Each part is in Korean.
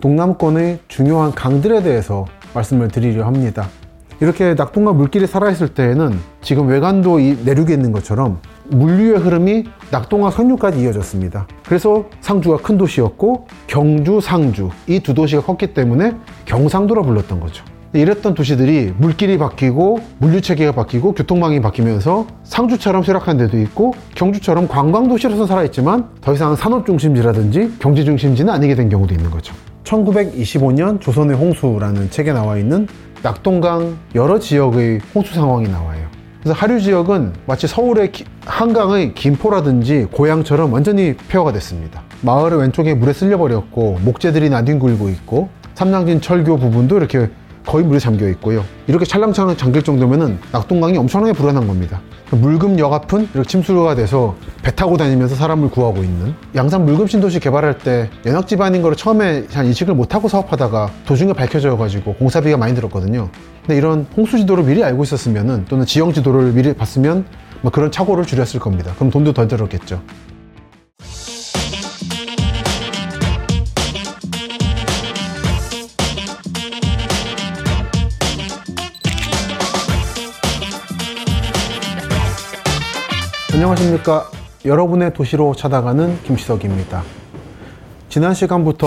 동남권의 중요한 강들에 대해서 말씀을 드리려 합니다. 이렇게 낙동강 물길이 살아있을 때에는 지금 외관도 이 내륙에 있는 것처럼 물류의 흐름이 낙동강 상류까지 이어졌습니다. 그래서 상주가 큰 도시였고 경주, 상주 이 두 도시가 컸기 때문에 경상도라 불렀던 거죠. 이랬던 도시들이 물길이 바뀌고 물류 체계가 바뀌고 교통망이 바뀌면서 상주처럼 쇠락한 데도 있고 경주처럼 관광 도시로서 살아있지만 더 이상 산업 중심지라든지 경제 중심지는 아니게 된 경우도 있는 거죠. 1925년 조선의 홍수라는 책에 나와 있는 낙동강 여러 지역의 홍수 상황이 나와요. 그래서 하류 지역은 마치 서울의 기- 한강의 김포라든지 고향처럼 완전히 폐허가 됐습니다. 마을의 왼쪽에 물에 쓸려버렸고 목재들이 나뒹굴고 있고 삼양진 철교 부분도 이렇게 거의 물에 잠겨 있고요. 이렇게 찰랑찰랑 잠길 정도면은 낙동강이 엄청나게 불안한 겁니다. 물금 역앞은 이렇게 침수가 돼서 배 타고 다니면서 사람을 구하고 있는 양산 물금 신도시 개발할 때 연합 집안인 거를 처음에 잘 인식을 못하고 사업하다가 도중에 밝혀져 가지고 공사비가 많이 들었거든요. 근데 이런 홍수 지도를 미리 알고 있었으면은 또는 지형 지도를 미리 봤으면 뭐 그런 착오를 줄였을 겁니다. 그럼 돈도 덜 들었겠죠. 안녕하십니까. 여러분의 도시로 찾아가는 김시석입니다. 지난 시간부터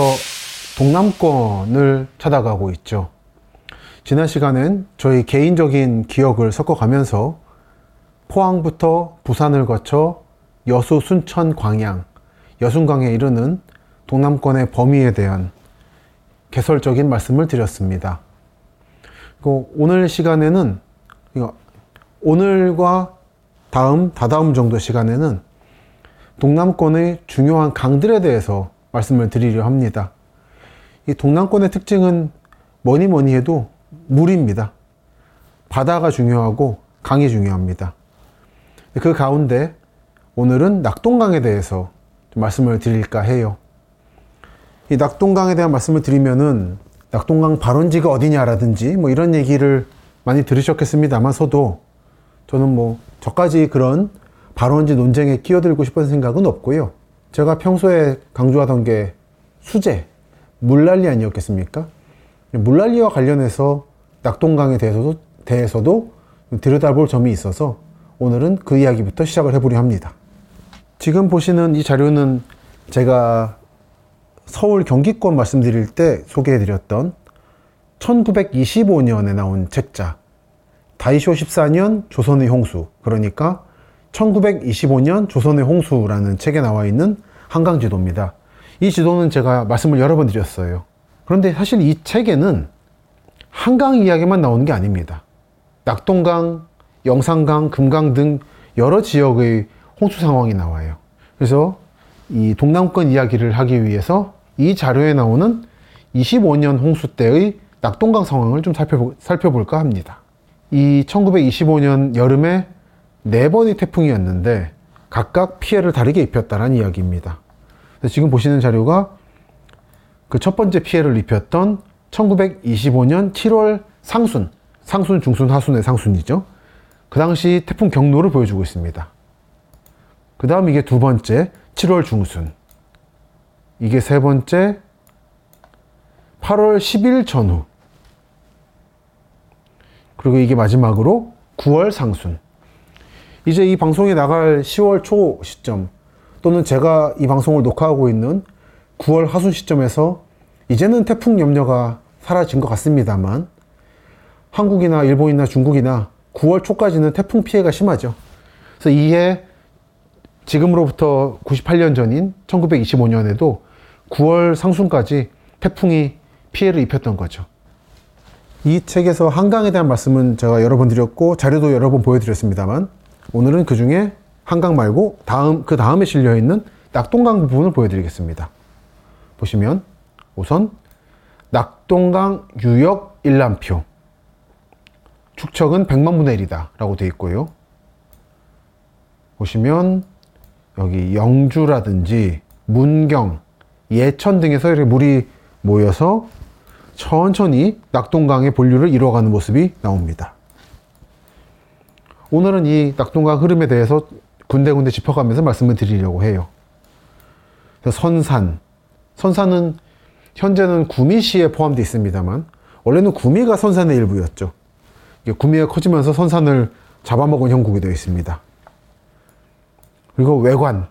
동남권을 찾아가고 있죠. 지난 시간엔 저희 개인적인 기억을 섞어가면서 포항부터 부산을 거쳐 여수, 순천, 광양, 여순강에 이르는 동남권의 범위에 대한 개설적인 말씀을 드렸습니다. 오늘 시간에는 오늘과 다음, 다다음 정도 시간에는 동남권의 중요한 강들에 대해서 말씀을 드리려 합니다. 이 동남권의 특징은 뭐니 뭐니 해도 물입니다. 바다가 중요하고 강이 중요합니다. 그 가운데 오늘은 낙동강에 대해서 좀 말씀을 드릴까 해요. 이 낙동강에 대한 말씀을 드리면은 낙동강 발원지가 어디냐라든지 뭐 이런 얘기를 많이 들으셨겠습니다만서도 저는 뭐 저까지 그런 발원지 논쟁에 끼어들고 싶은 생각은 없고요. 제가 평소에 강조하던 게 수재, 물난리 아니었겠습니까? 물난리와 관련해서 낙동강에 대해서도, 대해서도 들여다볼 점이 있어서 오늘은 그 이야기부터 시작을 해보려 합니다. 지금 보시는 이 자료는 제가 서울 경기권 말씀드릴 때 소개해드렸던 1925년에 나온 책자 다이쇼 14년 조선의 홍수 그러니까 1925년 조선의 홍수라는 책에 나와 있는 한강 지도입니다. 이 지도는 제가 말씀을 여러 번 드렸어요. 그런데 사실 이 책에는 한강 이야기만 나오는 게 아닙니다. 낙동강, 영산강, 금강 등 여러 지역의 홍수 상황이 나와요. 그래서 이 동남권 이야기를 하기 위해서 이 자료에 나오는 25년 홍수 때의 낙동강 상황을 좀 살펴보, 살펴볼까 합니다. 이 1925년 여름에 네 번의 태풍이었는데 각각 피해를 다르게 입혔다는 이야기입니다. 지금 보시는 자료가 그 첫 번째 피해를 입혔던 1925년 7월 상순, 상순, 중순, 하순의 상순이죠. 그 당시 태풍 경로를 보여주고 있습니다. 그 다음 이게 두 번째 7월 중순. 이게 세 번째 8월 10일 전후. 그리고 이게 마지막으로 9월 상순. 이제 이 방송이 나갈 10월 초 시점 또는 제가 이 방송을 녹화하고 있는 9월 하순 시점에서 이제는 태풍 염려가 사라진 것 같습니다만 한국이나 일본이나 중국이나 9월 초까지는 태풍 피해가 심하죠. 그래서 이해 지금으로부터 98년 전인 1925년에도 9월 상순까지 태풍이 피해를 입혔던 거죠. 이 책에서 한강에 대한 말씀은 제가 여러 번 드렸고 자료도 여러 번 보여드렸습니다만 오늘은 그 중에 한강 말고 다음 그 다음에 실려 있는 낙동강 부분을 보여드리겠습니다. 보시면 우선 낙동강 유역 일람표 축척은 100만 분의 1이다 라고 되어 있고요. 보시면 여기 영주라든지 문경, 예천 등에서 이렇게 물이 모여서 천천히 낙동강의 본류를 이루어가는 모습이 나옵니다. 오늘은 이 낙동강 흐름에 대해서 군데군데 짚어가면서 말씀을 드리려고 해요. 선산. 선산은 현재는 구미시에 포함되어 있습니다만 원래는 구미가 선산의 일부였죠. 구미가 커지면서 선산을 잡아먹은 형국이 되어 있습니다. 그리고 외관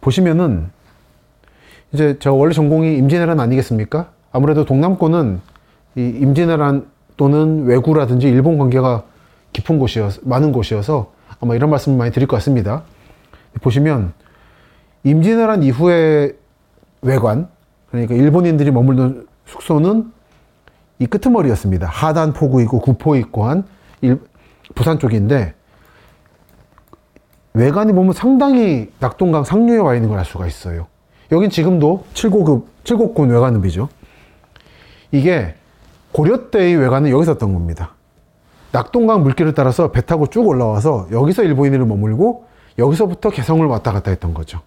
보시면은 이제 저 원래 전공이 임진왜란 아니겠습니까? 아무래도 동남권은 이 임진왜란 또는 외구라든지 일본 관계가 깊은 곳이어서 많은 곳이어서 아마 이런 말씀을 많이 드릴 것 같습니다. 보시면 임진왜란 이후의 외관 그러니까 일본인들이 머물던 숙소는 이 끄트머리였습니다. 하단 포구 있고 구포 있고 한 일, 부산 쪽인데 외관이 보면 상당히 낙동강 상류에 와 있는 걸 알 수가 있어요. 여긴 지금도 7고급, 7곡군 외관읍이죠. 이게 고려 때의 외관은 여기 있었던 겁니다. 낙동강 물길을 따라서 배 타고 쭉 올라와서 여기서 일본인을 머물고 여기서부터 개성을 왔다 갔다 했던 거죠.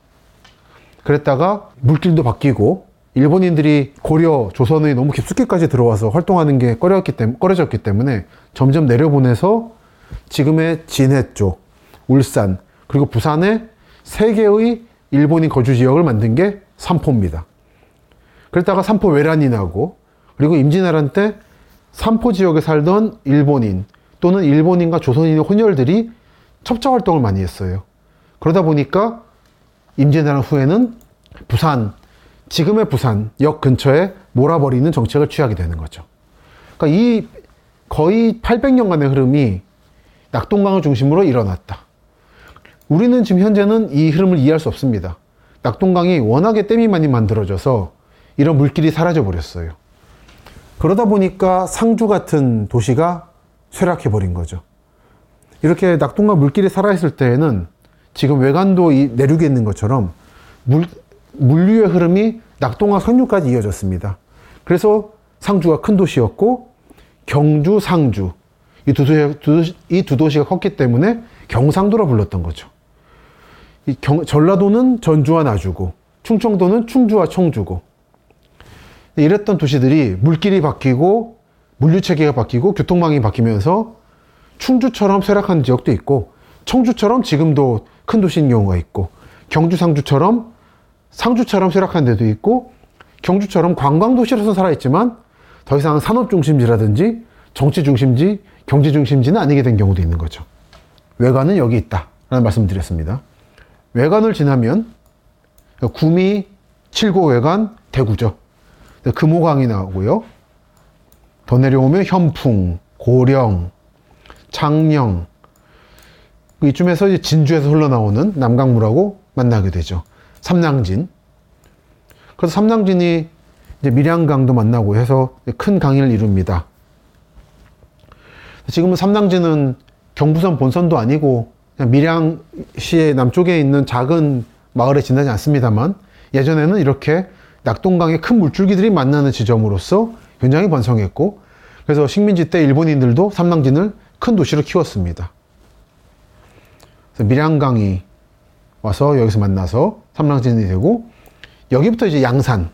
그랬다가 물길도 바뀌고 일본인들이 고려, 조선의 너무 깊숙이까지 들어와서 활동하는 게 꺼렸기 때문에, 꺼려졌기 때문에 점점 내려보내서 지금의 진해 쪽, 울산, 그리고 부산에 세 개의 일본인 거주 지역을 만든 게 삼포입니다. 그랬다가 삼포 외란이 나고, 그리고 임진왜란 때 삼포 지역에 살던 일본인 또는 일본인과 조선인의 혼혈들이 첩자 활동을 많이 했어요. 그러다 보니까 임진왜란 후에는 부산, 지금의 부산 역 근처에 몰아버리는 정책을 취하게 되는 거죠. 그러니까 이 거의 800년간의 흐름이 낙동강을 중심으로 일어났다. 우리는 지금 현재는 이 흐름을 이해할 수 없습니다. 낙동강이 워낙에 댐이 많이 만들어져서 이런 물길이 사라져 버렸어요. 그러다 보니까 상주 같은 도시가 쇠락해 버린 거죠. 이렇게 낙동강 물길이 살아있을 때에는 지금 외관도 이 내륙에 있는 것처럼 물, 물류의 흐름이 낙동강 선유까지 이어졌습니다. 그래서 상주가 큰 도시였고 경주, 상주 이 두 도시, 이두 도시가 컸기 때문에 경상도라 불렀던 거죠. 이 경, 전라도는 전주와 나주고 충청도는 충주와 청주고 이랬던 도시들이 물길이 바뀌고 물류 체계가 바뀌고 교통망이 바뀌면서 충주처럼 쇠락한 지역도 있고 청주처럼 지금도 큰 도시인 경우가 있고 경주 상주처럼 상주처럼 쇠락한 데도 있고 경주처럼 관광도시로서 살아있지만 더 이상 산업중심지라든지 정치중심지, 경제중심지는 아니게 된 경우도 있는 거죠. 외관은 여기 있다. 라는 말씀 드렸습니다. 외관을 지나면 구미, 칠고 외관, 대구죠. 금호강이 나오고요. 더 내려오면 현풍, 고령, 창녕, 이쯤에서 이제 진주에서 흘러나오는 남강물하고 만나게 되죠. 삼낭진. 그래서 삼낭진이 이제 밀양강도 만나고 해서 큰 강을 이룹니다. 지금은 삼낭진은 경부선 본선도 아니고 밀양시의 남쪽에 있는 작은 마을에 지나지 않습니다만 예전에는 이렇게 낙동강의 큰 물줄기들이 만나는 지점으로서 굉장히 번성했고 그래서 식민지 때 일본인들도 삼낭진을 큰 도시로 키웠습니다. 밀양강이 와서 여기서 만나서 삼랑진이 되고 여기부터 이제 양산,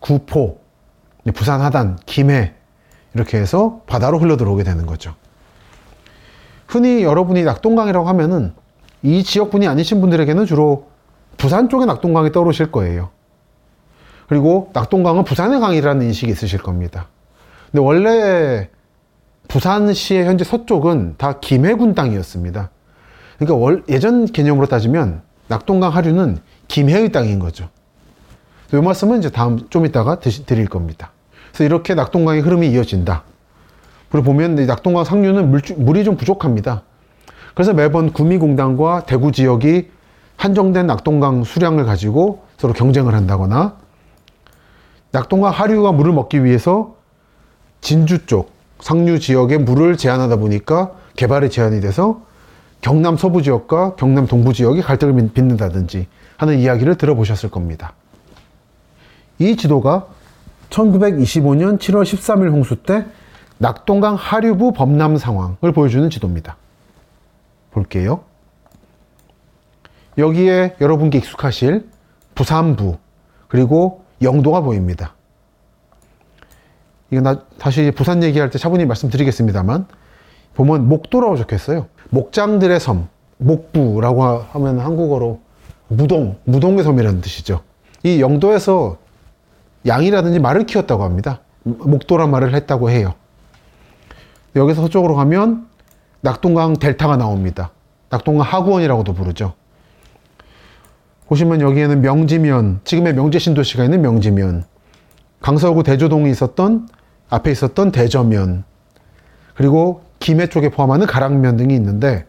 구포, 부산 하단, 김해 이렇게 해서 바다로 흘러 들어오게 되는 거죠. 흔히 여러분이 낙동강이라고 하면은 이 지역분이 아니신 분들에게는 주로 부산 쪽의 낙동강이 떠오르실 거예요. 그리고 낙동강은 부산의 강이라는 인식이 있으실 겁니다. 근데 원래 부산시의 현재 서쪽은 다 김해군 땅이었습니다. 그러니까 월, 예전 개념으로 따지면 낙동강 하류는 김해의 땅인 거죠. 이 말씀은 이제 다음 좀 이따가 드릴 겁니다. 그래서 이렇게 낙동강의 흐름이 이어진다. 그리고 보면 낙동강 상류는 물, 물이 좀 부족합니다. 그래서 매번 구미공단과 대구 지역이 한정된 낙동강 수량을 가지고 서로 경쟁을 한다거나 낙동강 하류가 물을 먹기 위해서 진주 쪽 상류 지역에 물을 제한하다 보니까 개발이 제한이 돼서 경남 서부 지역과 경남 동부 지역이 갈등을 빚는다든지 하는 이야기를 들어보셨을 겁니다. 이 지도가 1925년 7월 13일 홍수 때 낙동강 하류부 범람 상황을 보여주는 지도입니다. 볼게요. 여기에 여러분께 익숙하실 부산부 그리고 영도가 보입니다. 이거 나 다시 부산 얘기할 때 차분히 말씀드리겠습니다만 보면 목도라고 적혔어요. 목장들의 섬, 목부라고 하면 한국어로 무동, 무동의 섬이라는 뜻이죠. 이 영도에서 양이라든지 말을 키웠다고 합니다. 목도란 말을 했다고 해요. 여기서 서쪽으로 가면 낙동강 델타가 나옵니다. 낙동강 하구원이라고도 부르죠. 보시면 여기에는 명지면, 지금의 명제 신도시가 있는 명지면, 강서구 대조동이 있었던 앞에 있었던 대저면, 그리고 김해 쪽에 포함하는 가락면 등이 있는데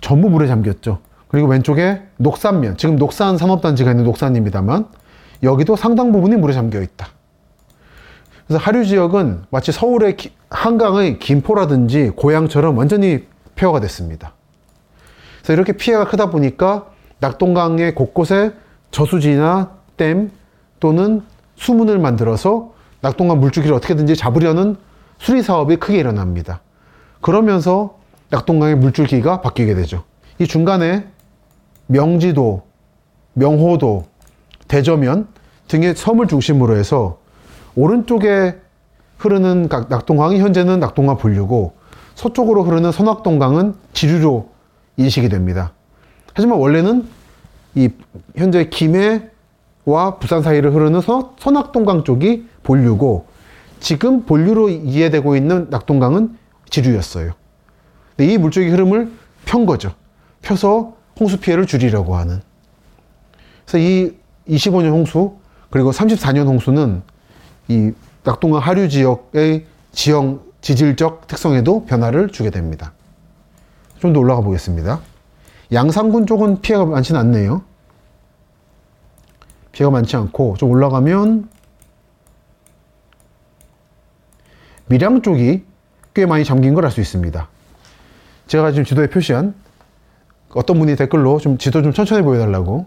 전부 물에 잠겼죠. 그리고 왼쪽에 녹산면, 지금 녹산 산업단지가 있는 녹산입니다만 여기도 상당 부분이 물에 잠겨 있다. 그래서 하류 지역은 마치 서울의 기, 한강의 김포라든지 고향처럼 완전히 폐허가 됐습니다. 그래서 이렇게 피해가 크다 보니까 낙동강의 곳곳에 저수지나 댐 또는 수문을 만들어서 낙동강 물줄기를 어떻게든지 잡으려는 수리 사업이 크게 일어납니다. 그러면서 낙동강의 물줄기가 바뀌게 되죠. 이 중간에 명지도, 명호도, 대저면 등의 섬을 중심으로 해서 오른쪽에 흐르는 낙동강이 현재는 낙동강 분류고 서쪽으로 흐르는 선악동강은 지류로 인식이 됩니다. 하지만 원래는 이 현재 김해와 부산 사이를 흐르는 선, 선악동강 쪽이 본류고 지금 본류로 이해되고 있는 낙동강은 지류였어요. 이 물줄기 흐름을 편 거죠. 펴서 홍수 피해를 줄이려고 하는. 그래서 이 25년 홍수 그리고 34년 홍수는 이 낙동강 하류 지역의 지형 지질적 특성에도 변화를 주게 됩니다. 좀 더 올라가 보겠습니다. 양산군 쪽은 피해가 많지는 않네요. 피해가 많지 않고 좀 올라가면 밀양 쪽이 꽤 많이 잠긴 걸 알 수 있습니다. 제가 지금 지도에 표시한 어떤 분이 댓글로 좀 지도 좀 천천히 보여달라고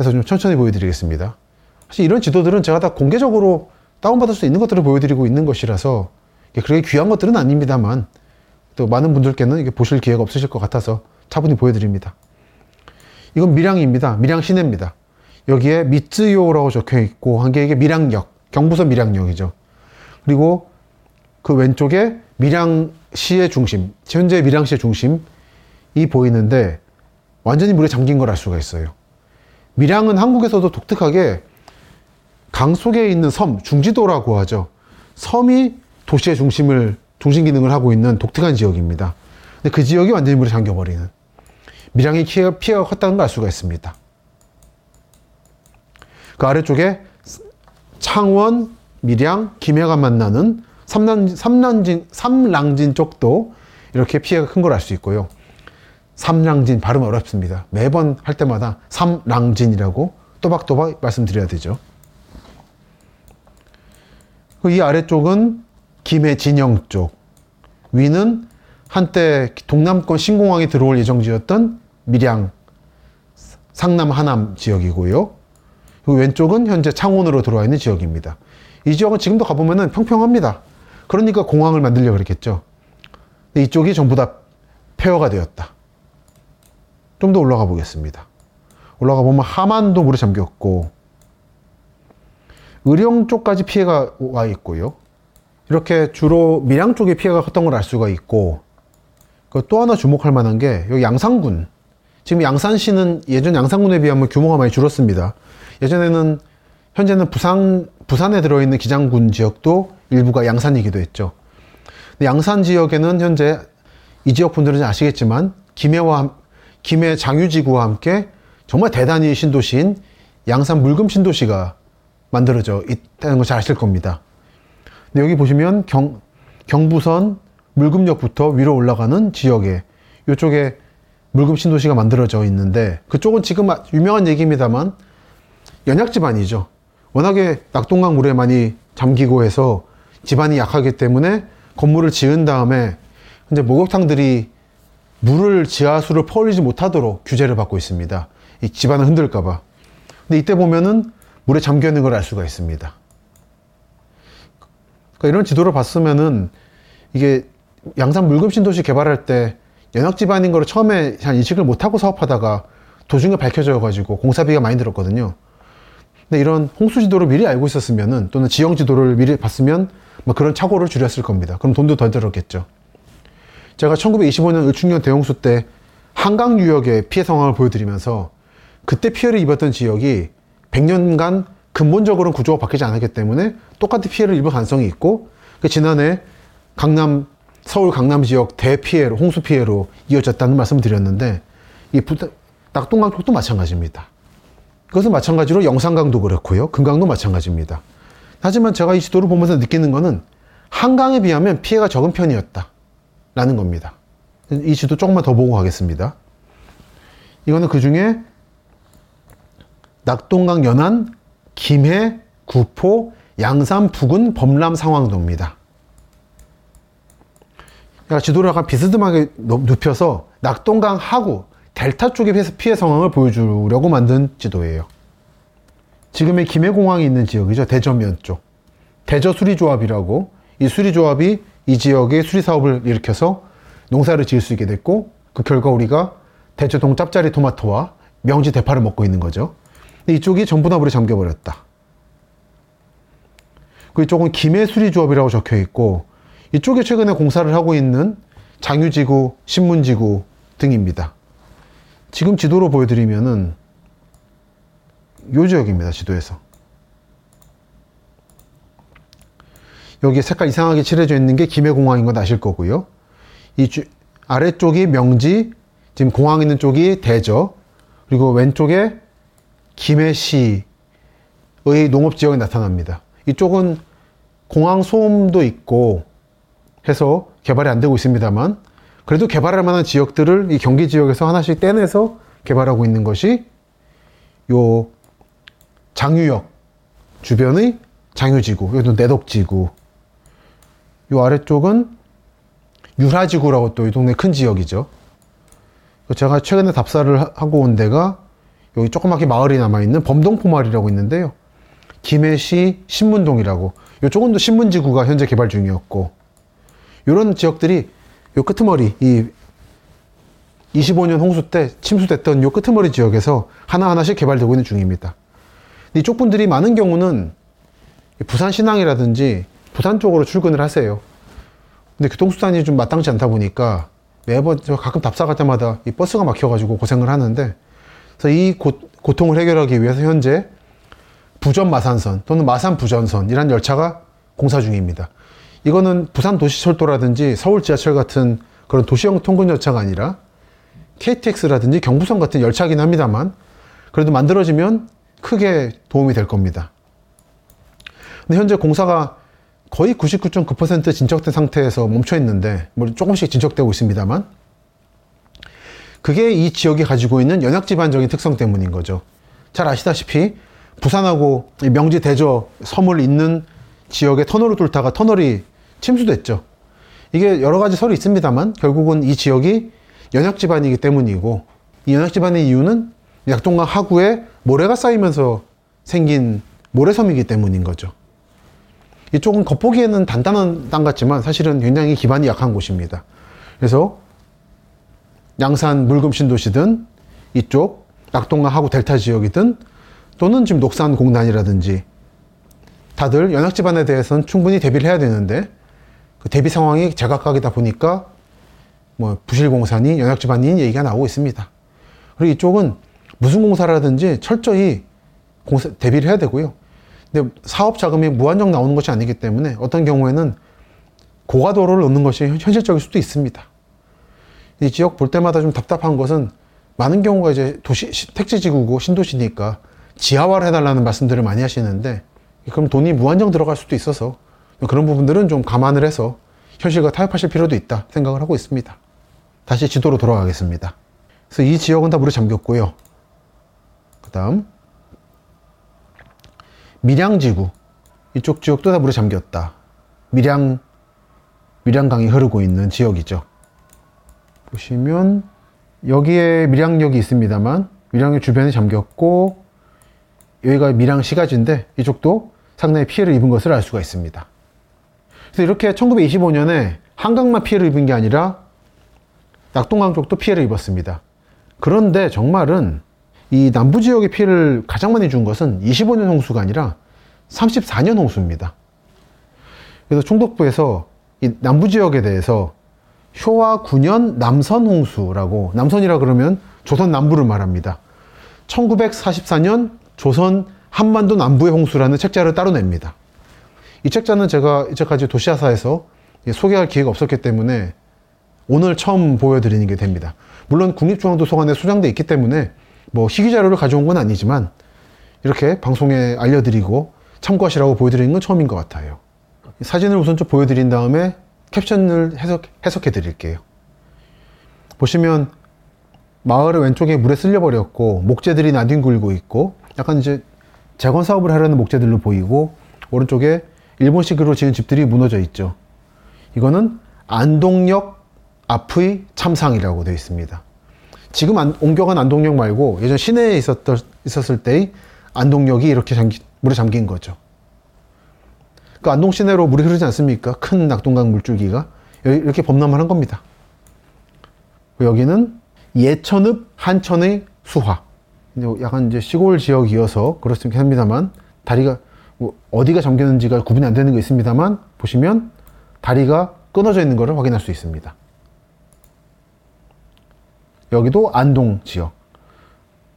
해서 좀 천천히 보여드리겠습니다. 사실 이런 지도들은 제가 다 공개적으로 다운받을 수 있는 것들을 보여드리고 있는 것이라서 그렇게 귀한 것들은 아닙니다만 또 많은 분들께는 이게 보실 기회가 없으실 것 같아서 차분히 보여드립니다. 이건 밀양입니다. 밀양 시내입니다. 여기에 미쯔요라고 적혀 있고 한게 이게 밀양역, 경부선 밀양역이죠. 그리고 그 왼쪽에 밀양시의 중심, 현재 밀양시의 중심이 보이는데 완전히 물에 잠긴 걸 알 수가 있어요. 밀양은 한국에서도 독특하게 강 속에 있는 섬, 중지도라고 하죠. 섬이 도시의 중심을, 중심 기능을 하고 있는 독특한 지역입니다. 근데 그 지역이 완전히 물에 잠겨버리는. 피해가, 피해가 컸다는 걸 알 수가 있습니다. 그 아래쪽에 창원, 밀양, 김해가 만나는 삼남, 삼남진, 삼랑진 쪽도 이렇게 피해가 큰 걸 알 수 있고요. 삼랑진 발음 어렵습니다. 매번 할 때마다 삼랑진이라고 또박또박 말씀드려야 되죠. 그이 아래쪽은 김해 진영 쪽, 위는 한때 동남권 신공항이 들어올 예정지였던 밀양, 상남 하남 지역이고요. 그리고 왼쪽은 현재 창원으로 들어와 있는 지역입니다. 이 지역은 지금도 가보면 평평합니다. 그러니까 공항을 만들려고 그랬겠죠. 근데 이쪽이 전부 다 폐허가 되었다. 좀 더 올라가 보겠습니다. 올라가 보면 하만도 물에 잠겼고, 의령 쪽까지 피해가 와 있고요. 이렇게 주로 밀양 쪽에 피해가 컸던 걸 알 수가 있고, 그또 하나 주목할 만한 게 여기 양산군. 지금 양산시는 예전 양산군에 비하면 규모가 많이 줄었습니다. 예전에는 현재는 부산 부산에 들어있는 기장군 지역도 일부가 양산이기도 했죠. 양산 지역에는 현재 이 지역 분들은 아시겠지만 김해와 김해 장유지구와 함께 정말 대단히 신도시인 양산 물금 신도시가 만들어져 있다는 걸 잘 아실 겁니다. 근데 여기 보시면 경, 경부선 물금역부터 위로 올라가는 지역에 이쪽에 물금 신도시가 만들어져 있는데 그쪽은 지금 유명한 얘기입니다만 연약 집안이죠. 워낙에 낙동강 물에 많이 잠기고 해서 집안이 약하기 때문에 건물을 지은 다음에 이제 목욕탕들이 물을 지하수를 퍼올리지 못하도록 규제를 받고 있습니다. 이 집안을 흔들까봐. 근데 이때 보면은 물에 잠겨 있는 걸 알 수가 있습니다. 그러니까 이런 지도를 봤으면은 이게 양산 물금 신도시 개발할 때 연합 집안인 거를 처음에 잘 인식을 못하고 사업하다가 도중에 밝혀져 가지고 공사비가 많이 들었거든요. 근데 이런 홍수 지도를 미리 알고 있었으면은 또는 지형 지도를 미리 봤으면 뭐 그런 착오를 줄였을 겁니다. 그럼 돈도 덜 들었겠죠. 제가 1925년 을충년 대홍수 때 한강 유역의 피해 상황을 보여드리면서 그때 피해를 입었던 지역이 100년간 근본적으로는 구조가 바뀌지 않았기 때문에 똑같은 피해를 입을 가능성이 있고 그 지난해 강남 서울 강남 지역 대피해로 홍수 피해로 이어졌다는 말씀을 드렸는데 이 부다, 낙동강 쪽도 마찬가지입니다. 그것은 마찬가지로 영산강도 그렇고요. 금강도 마찬가지입니다. 하지만 제가 이 지도를 보면서 느끼는 것은 한강에 비하면 피해가 적은 편이었다. 라는 겁니다. 이 지도 조금만 더 보고 가겠습니다. 이거는 그 중에 낙동강 연안, 김해, 구포, 양산, 부근, 범람 상황도입니다. 제가 지도를 약간 비스듬하게 눕혀서 낙동강 하구, 델타 쪽의 피해 상황을 보여주려고 만든 지도예요. 지금의 김해공항이 있는 지역이죠. 대저면 쪽. 대저 수리조합이라고 이 수리조합이 이 지역의 수리사업을 일으켜서 농사를 지을 수 있게 됐고 그 결과 우리가 대저동 짭짜리 토마토와 명지 대파를 먹고 있는 거죠. 근데 이쪽이 전부 다 물에 잠겨버렸다. 그 이쪽은 김해 수리조합이라고 적혀 있고 이쪽에 최근에 공사를 하고 있는 장유지구, 신문지구 등입니다. 지금 지도로 보여드리면은 요 지역입니다. 지도에서. 여기 색깔 이상하게 칠해져 있는 게 김해공항인 건 아실 거고요. 이 주, 아래쪽이 명지, 지금 공항 있는 쪽이 대저, 그리고 왼쪽에 김해시의 농업지역이 나타납니다. 이쪽은 공항 소음도 있고 해서 개발이 안 되고 있습니다만 그래도 개발할 만한 지역들을 이 경기 지역에서 하나씩 떼내서 개발하고 있는 것이 요 장유역 주변의 장유지구, 여기도 내덕지구. 요 아래쪽은 유라지구라고 또 이 동네 큰 지역이죠. 제가 최근에 답사를 하고 온 데가 여기 조그맣게 마을이 남아있는 범동포마을이라고 있는데요. 김해시 신문동이라고. 이쪽은 또 신문지구가 현재 개발 중이었고, 이런 지역들이 요 끄트머리, 이 25년 홍수 때 침수됐던 요 끄트머리 지역에서 하나하나씩 개발되고 있는 중입니다. 이쪽 분들이 많은 경우는 부산 신항이라든지 부산 쪽으로 출근을 하세요. 근데 교통수단이 좀 마땅치 않다 보니까 매번 저 가끔 답사 갈 때마다 이 버스가 막혀가지고 고생을 하는데 그래서 이 고, 고통을 해결하기 위해서 현재 부전 마산선 또는 마산 부전선이란 열차가 공사 중입니다. 이거는 부산 도시철도라든지 서울 지하철 같은 그런 도시형 통근 열차가 아니라 KTX라든지 경부선 같은 열차긴 합니다만 그래도 만들어지면 크게 도움이 될 겁니다. 근데 현재 공사가 거의 99.9% 진척된 상태에서 멈춰 있는데, 뭐 조금씩 진척되고 있습니다만, 그게 이 지역이 가지고 있는 연약 지반적인 특성 때문인 거죠. 잘 아시다시피, 부산하고 명지 대저 섬을 잇는 지역에 터널을 뚫다가 터널이 침수됐죠. 이게 여러 가지 설이 있습니다만, 결국은 이 지역이 연약 지반이기 때문이고, 이 연약 지반의 이유는 약동강 하구에 모래가 쌓이면서 생긴 모래섬이기 때문인 거죠. 이쪽은 겉보기에는 단단한 땅 같지만 사실은 굉장히 기반이 약한 곳입니다. 그래서 양산 물금 신도시든 이쪽 낙동강 하구 델타 지역이든 또는 지금 녹산 공단이라든지 다들 집안에 대해서는 충분히 대비를 해야 되는데 그 대비 상황이 제각각이다 보니까 뭐 부실공사니 연학 집안인 얘기가 나오고 있습니다. 그리고 이쪽은 무슨 공사라든지 철저히 공사, 대비를 해야 되고요. 근데 사업 자금이 무한정 나오는 것이 아니기 때문에 어떤 경우에는 고가도로를 넣는 것이 현실적일 수도 있습니다. 이 지역 볼 때마다 좀 답답한 것은 많은 경우가 이제 도시, 택지지구고 신도시니까 지하화를 해달라는 말씀들을 많이 하시는데 그럼 돈이 무한정 들어갈 수도 있어서 그런 부분들은 좀 감안을 해서 현실과 타협하실 필요도 있다 생각을 하고 있습니다. 다시 지도로 돌아가겠습니다. 그래서 이 지역은 다 물에 잠겼고요. 다음 밀양지구 이쪽 지역도 다 물에 잠겼다. 밀양 밀양강이 흐르고 있는 지역이죠. 보시면 여기에 밀양역이 있습니다만 밀양역 주변이 잠겼고 여기가 밀양 시가지인데 이쪽도 상당히 피해를 입은 것을 알 수가 있습니다. 그래서 이렇게 1925년에 한강만 피해를 입은 게 아니라 낙동강 쪽도 피해를 입었습니다. 그런데 정말은 이 남부 지역의 피해를 가장 많이 준 것은 25년 홍수가 아니라 34년 홍수입니다. 그래서 총독부에서 이 남부 지역에 대해서 효와 9년 남선 홍수라고 남선이라 그러면 조선 남부를 말합니다. 1944년 조선 한반도 남부의 홍수라는 책자를 따로 냅니다. 이 책자는 제가 이제까지 도시아사에서 소개할 기회가 없었기 때문에 오늘 처음 보여드리는 게 됩니다. 물론 국립중앙도서관에 소장돼 있기 때문에 뭐 희귀 자료를 가져온 건 아니지만 이렇게 방송에 알려드리고 참고하시라고 보여드리는 건 처음인 것 같아요. 사진을 우선 좀 보여드린 다음에 캡션을 해석, 해석해 드릴게요. 보시면 마을의 왼쪽에 물에 쓸려버렸고 목재들이 나뒹굴고 있고 약간 이제 재건 사업을 하려는 목재들로 보이고 오른쪽에 일본식으로 지은 집들이 무너져 있죠. 이거는 안동역 앞의 참상이라고 되어 있습니다. 지금 안, 옮겨간 안동역 말고 예전 시내에 있었던, 있었을 때의 안동역이 이렇게 잠기, 물에 잠긴 거죠. 그 안동 시내로 물이 흐르지 않습니까? 큰 낙동강 물줄기가 이렇게 범람을 한 겁니다. 여기는 예천읍 한천의 수화. 약간 이제 시골 지역이어서 그렇긴 합니다만 다리가 뭐 어디가 잠겼는지가 구분이 안 되는 거 있습니다만 보시면 다리가 끊어져 있는 것을 확인할 수 있습니다. 여기도 안동 지역.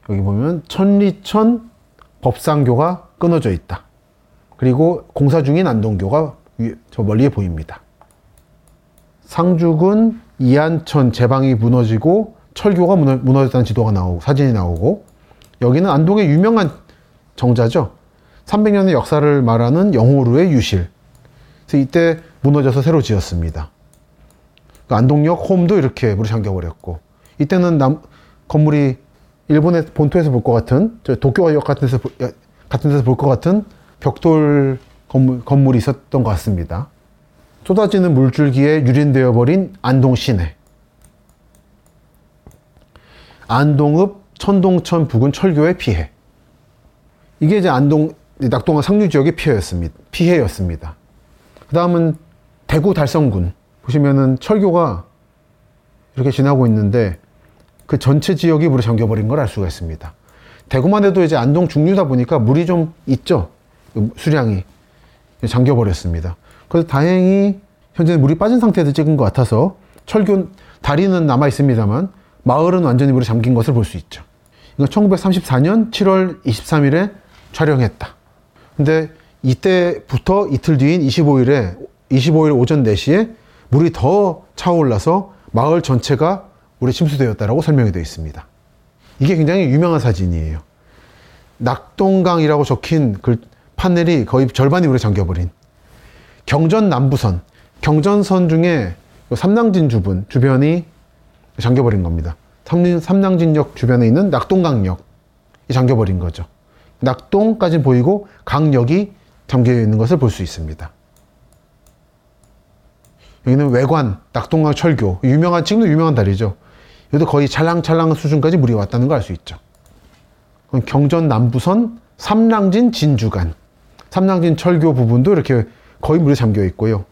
여기 보면 천리천 법상교가 끊어져 있다. 그리고 공사 중인 안동교가 저 멀리에 보입니다. 상주군 이안천 제방이 무너지고 철교가 무너졌다는 지도가 나오고 사진이 나오고 여기는 안동의 유명한 정자죠. 300년의 역사를 말하는 영호루의 유실. 그래서 이때 무너져서 새로 지었습니다. 그 안동역 홈도 이렇게 물이 잠겨버렸고 이때는 남, 건물이 일본의 본토에서 볼 것 같은 도쿄역 같은 데서 같은 데서 볼 것 같은 벽돌 건물, 건물이 있었던 것 같습니다. 쏟아지는 물줄기에 유린되어 버린 안동 시내. 안동읍 천동천 부근 철교의 피해. 이게 이제 안동 낙동강 상류 지역의 피해였습니다. 피해였습니다. 그 다음은 대구 달성군 보시면은 철교가 이렇게 지나고 있는데 그 전체 지역이 물에 잠겨버린 걸 알 수가 있습니다. 대구만 해도 이제 안동 중류다 보니까 물이 좀 있죠. 수량이 잠겨버렸습니다. 그래서 다행히 현재 물이 빠진 상태에서 찍은 것 같아서 철교 다리는 남아 있습니다만 마을은 완전히 물에 잠긴 것을 볼 수 있죠. 이거 1934년 7월 23일에 촬영했다. 근데 이때부터 이틀 뒤인 25일에 25일 오전 4시에 물이 더 차올라서 마을 전체가 물에 침수되었다라고 설명이 되어 있습니다. 이게 굉장히 유명한 사진이에요. 낙동강이라고 적힌 그 판넬이 거의 절반이 물에 잠겨버린 경전 남부선, 경전선 중에 삼낭진 주분 주변이 잠겨버린 겁니다. 삼낭진역 주변에 있는 낙동강역이 잠겨버린 거죠. 낙동까지 보이고 강역이 잠겨 있는 것을 볼 수 있습니다. 여기는 외관, 낙동강 철교, 유명한 지금도 유명한 다리죠. 여기도 거의 찰랑찰랑한 수준까지 물이 왔다는 걸 알 수 있죠. 경전 남부선 삼랑진 진주간, 삼랑진 철교 부분도 이렇게 거의 물에 잠겨 있고요.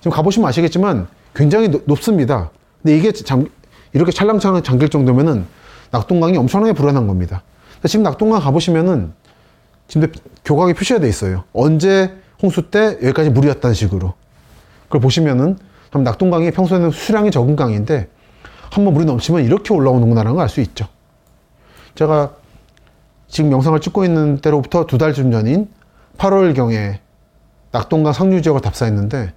지금 가보시면 아시겠지만 굉장히 높습니다. 근데 이게 잠, 이렇게 찰랑찰랑 잠길 정도면은 낙동강이 엄청나게 불안한 겁니다. 지금 낙동강 가보시면은 지금 교각이 표시가 돼 있어요. 언제 홍수 때 여기까지 물이었다는 식으로. 그걸 보시면은 낙동강이 평소에는 수량이 적은 강인데 한번 물이 넘치면 이렇게 올라오는구나라는 걸 알 수 있죠. 제가 지금 영상을 찍고 있는 때로부터 두 달쯤 전인 8월경에 낙동강 상류 지역을 답사했는데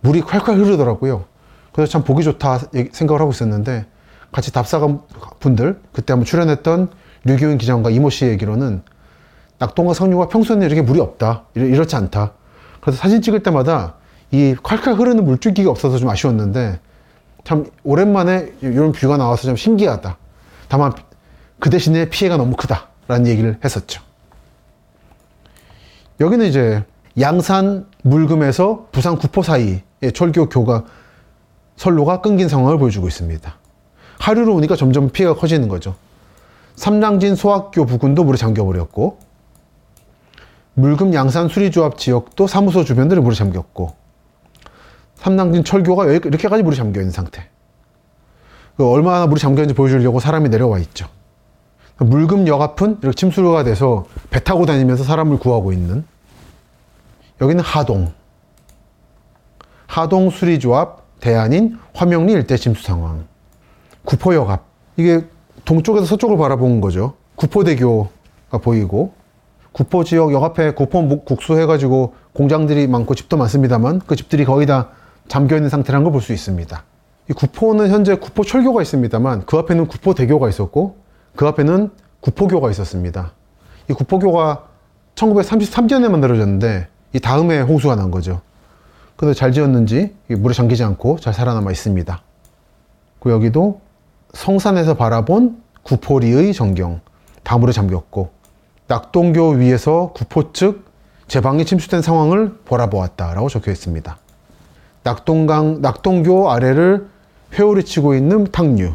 물이 콸콸 흐르더라고요. 그래서 참 보기 좋다 생각을 하고 있었는데 같이 답사가 분들 그때 한번 출연했던 류기훈 기장과 이모 씨 얘기로는 낙동강 상류가 평소에는 이렇게 물이 없다 이렇 지 않다. 그래서 사진 찍을 때마다 이 콸콸 흐르는 물줄기가 없어서 좀 아쉬웠는데 참 오랜만에 이런 뷰가 나와서 좀 신기하다. 다만 그 대신에 피해가 너무 크다 라는 얘기를 했었죠. 여기는 이제 양산 물금에서 부산 구포 사이의 철교 교가 선로가 끊긴 상황을 보여주고 있습니다. 하류로 오니까 점점 피해가 커지는 거죠. 삼랑진 소학교 부근도 물에 잠겨버렸고 물금 양산 수리조합 지역도 사무소 주변들이 물에 잠겼고 삼랑진 철교가 이렇게까지 물이 잠겨 있는 상태. 그 얼마나 물이 잠겨 있는지 보여주려고 사람이 내려와 있죠. 물금 역 앞은 이렇게 침수가 돼서 배 타고 다니면서 사람을 구하고 있는 여기는 하동. 하동 수리조합 대안인 화명리 일대 침수 상황. 구포역 앞. 이게 동쪽에서 서쪽을 바라본 거죠. 구포대교가 보이고 구포 지역 역 앞에 구포 국수 해가지고 공장들이 많고 집도 많습니다만 그 집들이 거의 다 잠겨 있는 상태라는 걸 볼 수 있습니다. 이 구포는 현재 구포 철교가 있습니다만 그 앞에는 구포 대교가 있었고 그 앞에는 구포교가 있었습니다. 이 구포교가 1933년에 만들어졌는데 이 다음에 홍수가 난 거죠. 근데 잘 지었는지 물에 잠기지 않고 잘 살아남아 있습니다. 그 여기도 성산에서 바라본 구포리의 전경 다 물에 잠겼고 낙동교 위에서 구포 측 제방이 침수된 상황을 보라보았다라고 적혀 있습니다. 낙동강 낙동교 아래를 회오리 치고 있는 탕류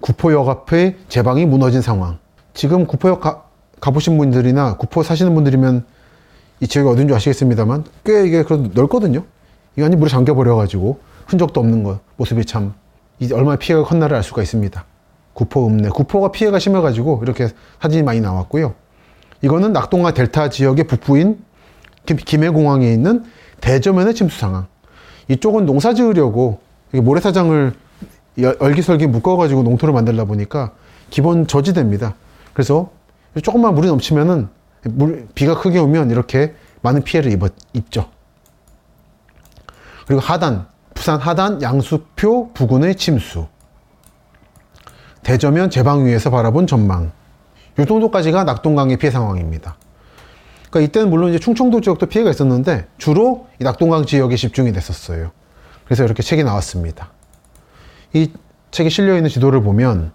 구포역 앞에 제방이 무너진 상황 지금 구포역 가, 가보신 분들이나 구포 사시는 분들이면 이 지역이 어딘지 아시겠습니다만 꽤 이게 그래도 넓거든요. 이 안이 물에 잠겨 버려가지고 흔적도 없는 것 모습이 참 얼마나 피해가 컸나를 알 수가 있습니다. 구포 읍내 구포가 피해가 심해가지고 이렇게 사진이 많이 나왔고요. 이거는 낙동강 델타 지역의 북부인 김 해공항에 있는 대저면의 침수 상황. 이쪽은 농사 지으려고 모래사장을 얼기설기 묶어가지고 농토를 만들다 보니까 기본 저지대입니다. 그래서 조금만 물이 넘치면은 물, 비가 크게 오면 이렇게 많은 피해를 입었, 입죠. 그리고 하단, 부산 하단 양수표 부근의 침수. 대저면 제방 위에서 바라본 전망. 이 정도까지가 낙동강의 피해 상황입니다. 그러니까 이때는 물론 이제 충청도 지역도 피해가 있었는데 주로 이 낙동강 지역에 집중이 됐었어요. 그래서 이렇게 책이 나왔습니다. 이 책에 실려 있는 지도를 보면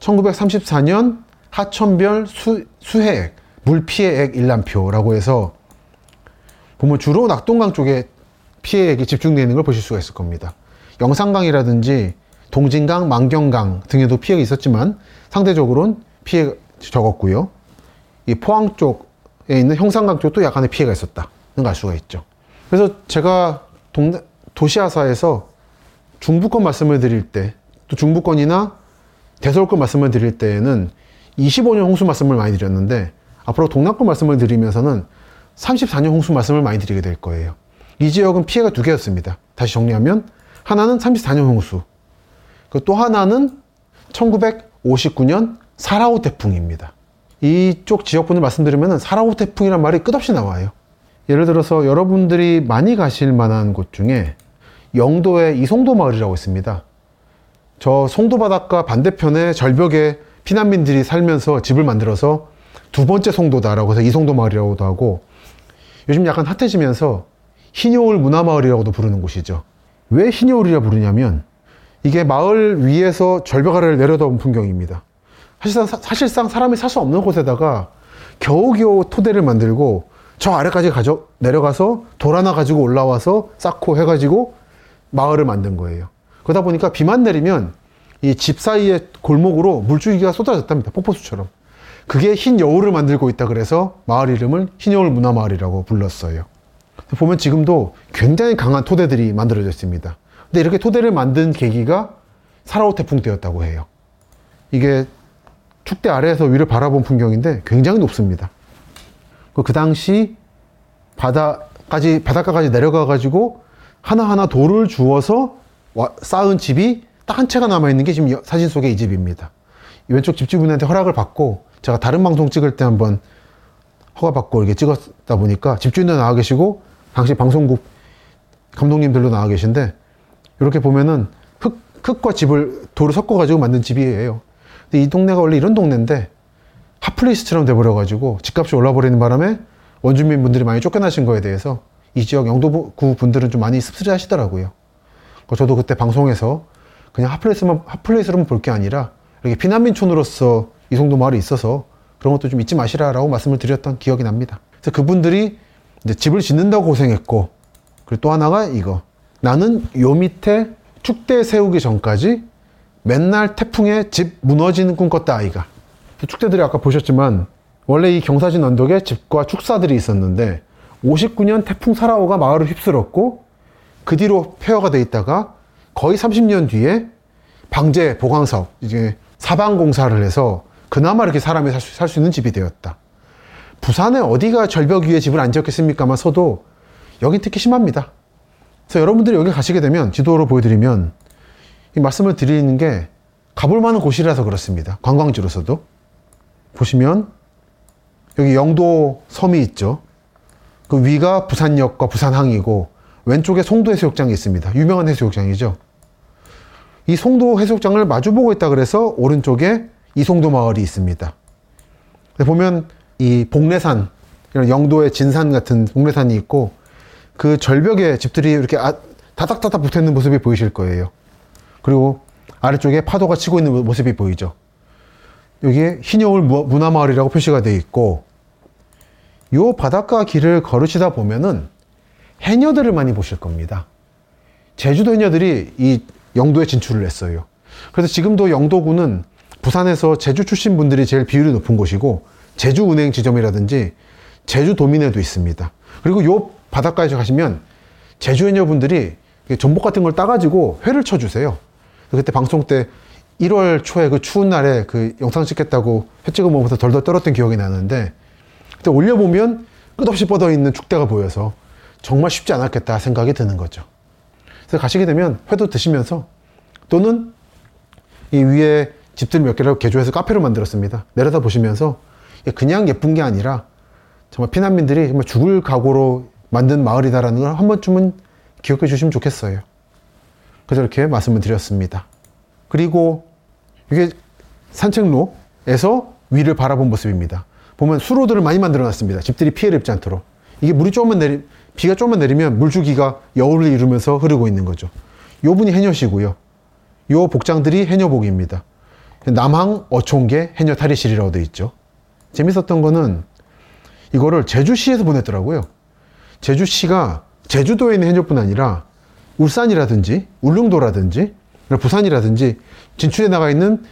1934년 하천별 수, 수해액, 물피해액 일람표라고 해서 보면 주로 낙동강 쪽에 피해액이 집중되어 있는 걸 보실 수가 있을 겁니다. 영산강이라든지 동진강, 만경강 등에도 피해가 있었지만 상대적으로는 피해 적었고요. 이 포항 쪽에 있는 형산강 쪽도 약간의 피해가 있었다는 걸 알 수가 있죠. 그래서 제가 동, 도시아사에서 중부권 말씀을 드릴 때, 또 중부권이나 대서울권 말씀을 드릴 때에는 25년 홍수 말씀을 많이 드렸는데, 앞으로 동남권 말씀을 드리면서는 34년 홍수 말씀을 많이 드리게 될 거예요. 이 지역은 피해가 두 개였습니다. 다시 정리하면, 하나는 34년 홍수, 그또 하나는 1959년 사라오 태풍입니다. 이쪽 지역분을 말씀드리면 사라오 태풍이란 말이 끝없이 나와요. 예를 들어서 여러분들이 많이 가실 만한 곳 중에 영도에 이송도 마을이라고 있습니다. 저 송도 바닷가 반대편에 절벽에 피난민들이 살면서 집을 만들어서 두 번째 송도다라고 해서 이송도 마을이라고도 하고 요즘 약간 핫해지면서 흰여울 문화마을이라고도 부르는 곳이죠. 왜 흰여울이라 부르냐면 이게 마을 위에서 절벽 아래를 내려다본 풍경입니다. 사실상, 사실상 사람이 살 수 없는 곳에다가 겨우겨우 토대를 만들고 저 아래까지 가져, 내려가서 돌 하나 가지고 올라와서 쌓고 해가지고 마을을 만든 거예요. 그러다 보니까 비만 내리면 이 집 사이의 골목으로 물줄기가 쏟아졌답니다. 폭포수처럼. 그게 흰 여울을 만들고 있다 그래서 마을 이름을 흰 여울 문화마을이라고 불렀어요. 보면 지금도 굉장히 강한 토대들이 만들어져 있습니다. 근데 이렇게 토대를 만든 계기가 사라오 태풍 때였다고 해요. 이게 축대 아래에서 위를 바라본 풍경인데 굉장히 높습니다. 그 당시 바다까지, 바닷가까지 내려가 가지고 하나하나 돌을 주워서 쌓은 집이 딱 한 채가 남아 있는 게 지금 사진 속의 이 집입니다. 왼쪽 집주인한테 허락을 받고 제가 다른 방송 찍을 때 한번 허가 받고 이렇게 찍었다 보니까 집주인도 나와 계시고 당시 방송국 감독님들도 나와 계신데 이렇게 보면은 흙, 흙과 집을 돌을 섞어가지고 만든 집이에요. 근데 이 동네가 원래 이런 동네인데 핫플레이스처럼 돼버려가지고 집값이 올라버리는 바람에 원주민 분들이 많이 쫓겨나신 거에 대해서 이 지역 영도구 분들은 좀 많이 씁쓸해 하시더라고요. 저도 그때 방송에서 그냥 핫플레이스만, 핫플레이스로만 볼 게 아니라 이렇게 피난민촌으로서 이 정도 마을이 있어서 그런 것도 좀 잊지 마시라라고 말씀을 드렸던 기억이 납니다. 그래서 그분들이 이제 집을 짓는다고 고생했고, 그리고 또 하나가 이거. 나는 요 밑에 축대 세우기 전까지 맨날 태풍에 집 무너지는 꿈 꿨다 아이가. 축대들이 아까 보셨지만 원래 이 경사진 언덕에 집과 축사들이 있었는데 59년 태풍 사라오가 마을을 휩쓸었고 그 뒤로 폐허가 돼 있다가 거의 30년 뒤에 방제 보강 사업 이제 사방 공사를 해서 그나마 이렇게 사람이 살 수, 살수 있는 집이 되었다. 부산에 어디가 절벽 위에 집을 안 지었겠습니까만 서도 여기 특히 심합니다. 그래서 여러분들이 여기 가시게 되면 지도로 보여드리면 이 말씀을 드리는 게 가볼 만한 곳이라서 그렇습니다. 관광지로서도 보시면 여기 영도 섬이 있죠. 그 위가 부산역과 부산항이고 왼쪽에 송도 해수욕장이 있습니다. 유명한 해수욕장이죠. 이 송도 해수욕장을 마주보고 있다 그래서 오른쪽에 이송도 마을이 있습니다. 보면 이 복례산, 이런 영도의 진산 같은 복례산이 있고 그 절벽에 집들이 이렇게 아, 다닥다닥 붙어 있는 모습이 보이실 거예요. 그리고 아래쪽에 파도가 치고 있는 모습이 보이죠. 여기에 흰여울 문화마을이라고 표시가 되어 있고 요 바닷가 길을 걸으시다 보면은 해녀들을 많이 보실 겁니다. 제주도 해녀들이 이 영도에 진출을 했어요. 그래서 지금도 영도구는 부산에서 제주 출신 분들이 제일 비율이 높은 곳이고 제주은행 지점이라든지 제주도민에도 있습니다. 그리고 요 바닷가에 가시면 제주 해녀분들이 전복 같은 걸 따가지고 회를 쳐주세요. 그때 방송 때 1월 초에 그 추운 날에 그 영상 찍겠다고 회 찍어 먹으면서 덜덜 떨었던 기억이 나는데 그때 올려보면 끝없이 뻗어 있는 축대가 보여서 정말 쉽지 않았겠다 생각이 드는 거죠. 그래서 가시게 되면 회도 드시면서 또는 이 위에 집들 몇 개를 개조해서 카페로 만들었습니다. 내려다 보시면서 그냥 예쁜 게 아니라 정말 피난민들이 정말 죽을 각오로 만든 마을이다라는 걸 한 번쯤은 기억해 주시면 좋겠어요. 그래서 이렇게 말씀을 드렸습니다. 그리고 이게 산책로에서 위를 바라본 모습입니다. 보면 수로들을 많이 만들어 놨습니다. 집들이 피해를 입지 않도록. 이게 물이 조금만 내리, 비가 조금만 내리면 물주기가 여울을 이루면서 흐르고 있는 거죠. 요 분이 해녀시고요. 요 복장들이 해녀복입니다. 남항 어촌계 해녀 탈의실이라고 되어 있죠. 재밌었던 거는 이거를 제주시에서 보냈더라고요. 제주시가 제주도에 있는 해녀뿐 아니라 울산이라든지 울릉도라든지 부산이라든지 진출해 나가 있는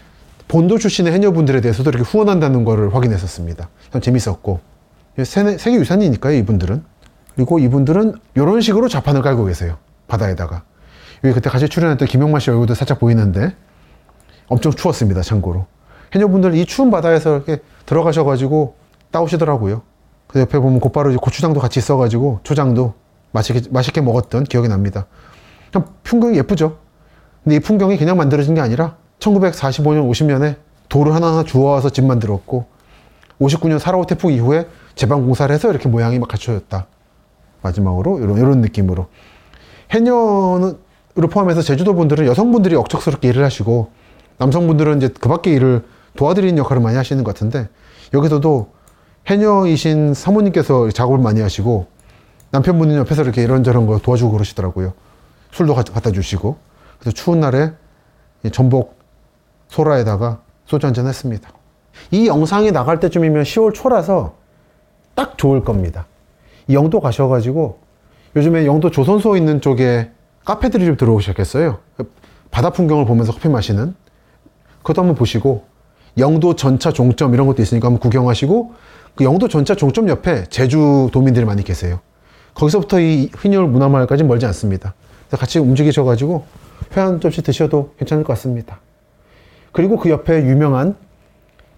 본도 출신의 해녀분들에 대해서도 이렇게 후원한다는 것을 확인했었습니다. 참 재밌었고 세계, 유산이니까요 이분들은 그리고 이분들은 이런 식으로 자판을 깔고 계세요 바다에다가 여기 그때 같이 출연했던 김영만 씨 얼굴도 살짝 보이는데 엄청 추웠습니다 참고로 해녀분들 이 추운 바다에서 이렇게 들어가셔가지고 따오시더라고요 그 옆에 보면 곧바로 고추장도 같이 있어가지고 초장도 맛있게, 맛있게 먹었던 기억이 납니다. 참 풍경이 예쁘죠? 근데 이 풍경이 그냥 만들어진 게 아니라 1945년, 50년에 돌을 하나하나 주워와서 집 만들었고 59년 사라오 태풍 이후에 제방 공사를 해서 이렇게 모양이 막 갖춰졌다. 마지막으로 이런, 이런 느낌으로. 해녀를 포함해서 제주도 분들은 여성분들이 억척스럽게 일을 하시고 남성분들은 이제 그 밖에 일을 도와드리는 역할을 많이 하시는 것 같은데 여기서도 해녀이신 사모님께서 작업을 많이 하시고 남편분이 옆에서 이렇게 이런저런 거 도와주고 그러시더라고요. 술도 갖다 주시고. 그래서 추운 날에 전복 소라에다가 소주 한잔 했습니다. 이 영상이 나갈 때쯤이면 10월 초라서 딱 좋을 겁니다. 영도 가셔가지고 요즘에 영도 조선소 있는 쪽에 카페들이 좀 들어오셨겠어요. 바다 풍경을 보면서 커피 마시는 그것도 한번 보시고 영도 전차 종점 이런 것도 있으니까 한번 구경하시고 그 영도 전차 종점 옆에 제주 도민들이 많이 계세요. 거기서부터 이 휘녀울 문화마을까지 멀지 않습니다. 같이 움직이셔가지고 회한 접시 드셔도 괜찮을 것 같습니다. 그리고 그 옆에 유명한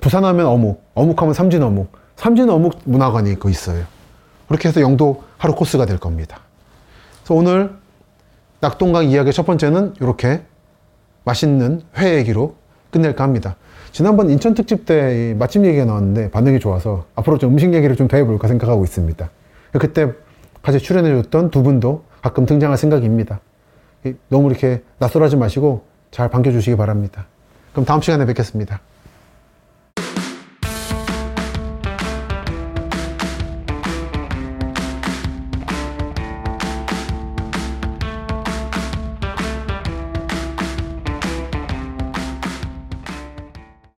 부산하면 어묵, 어묵하면 삼진 어묵, 삼진 어묵 문화관이 그 있어요. 그렇게 해서 영도 하루 코스가 될 겁니다. 그래서 오늘 낙동강 이야기 첫 번째는 이렇게 맛있는 회 얘기로 끝낼까 합니다. 지난번 인천 특집 때 맛집 얘기가 나왔는데 반응이 좋아서 앞으로 좀 음식 얘기를 좀 더 해볼까 생각하고 있습니다. 그때 같이 출연해줬던 두 분도 가끔 등장할 생각입니다. 너무 이렇게 낯설하지 마시고 잘 반겨주시기 바랍니다. 그럼 다음 시간에 뵙겠습니다.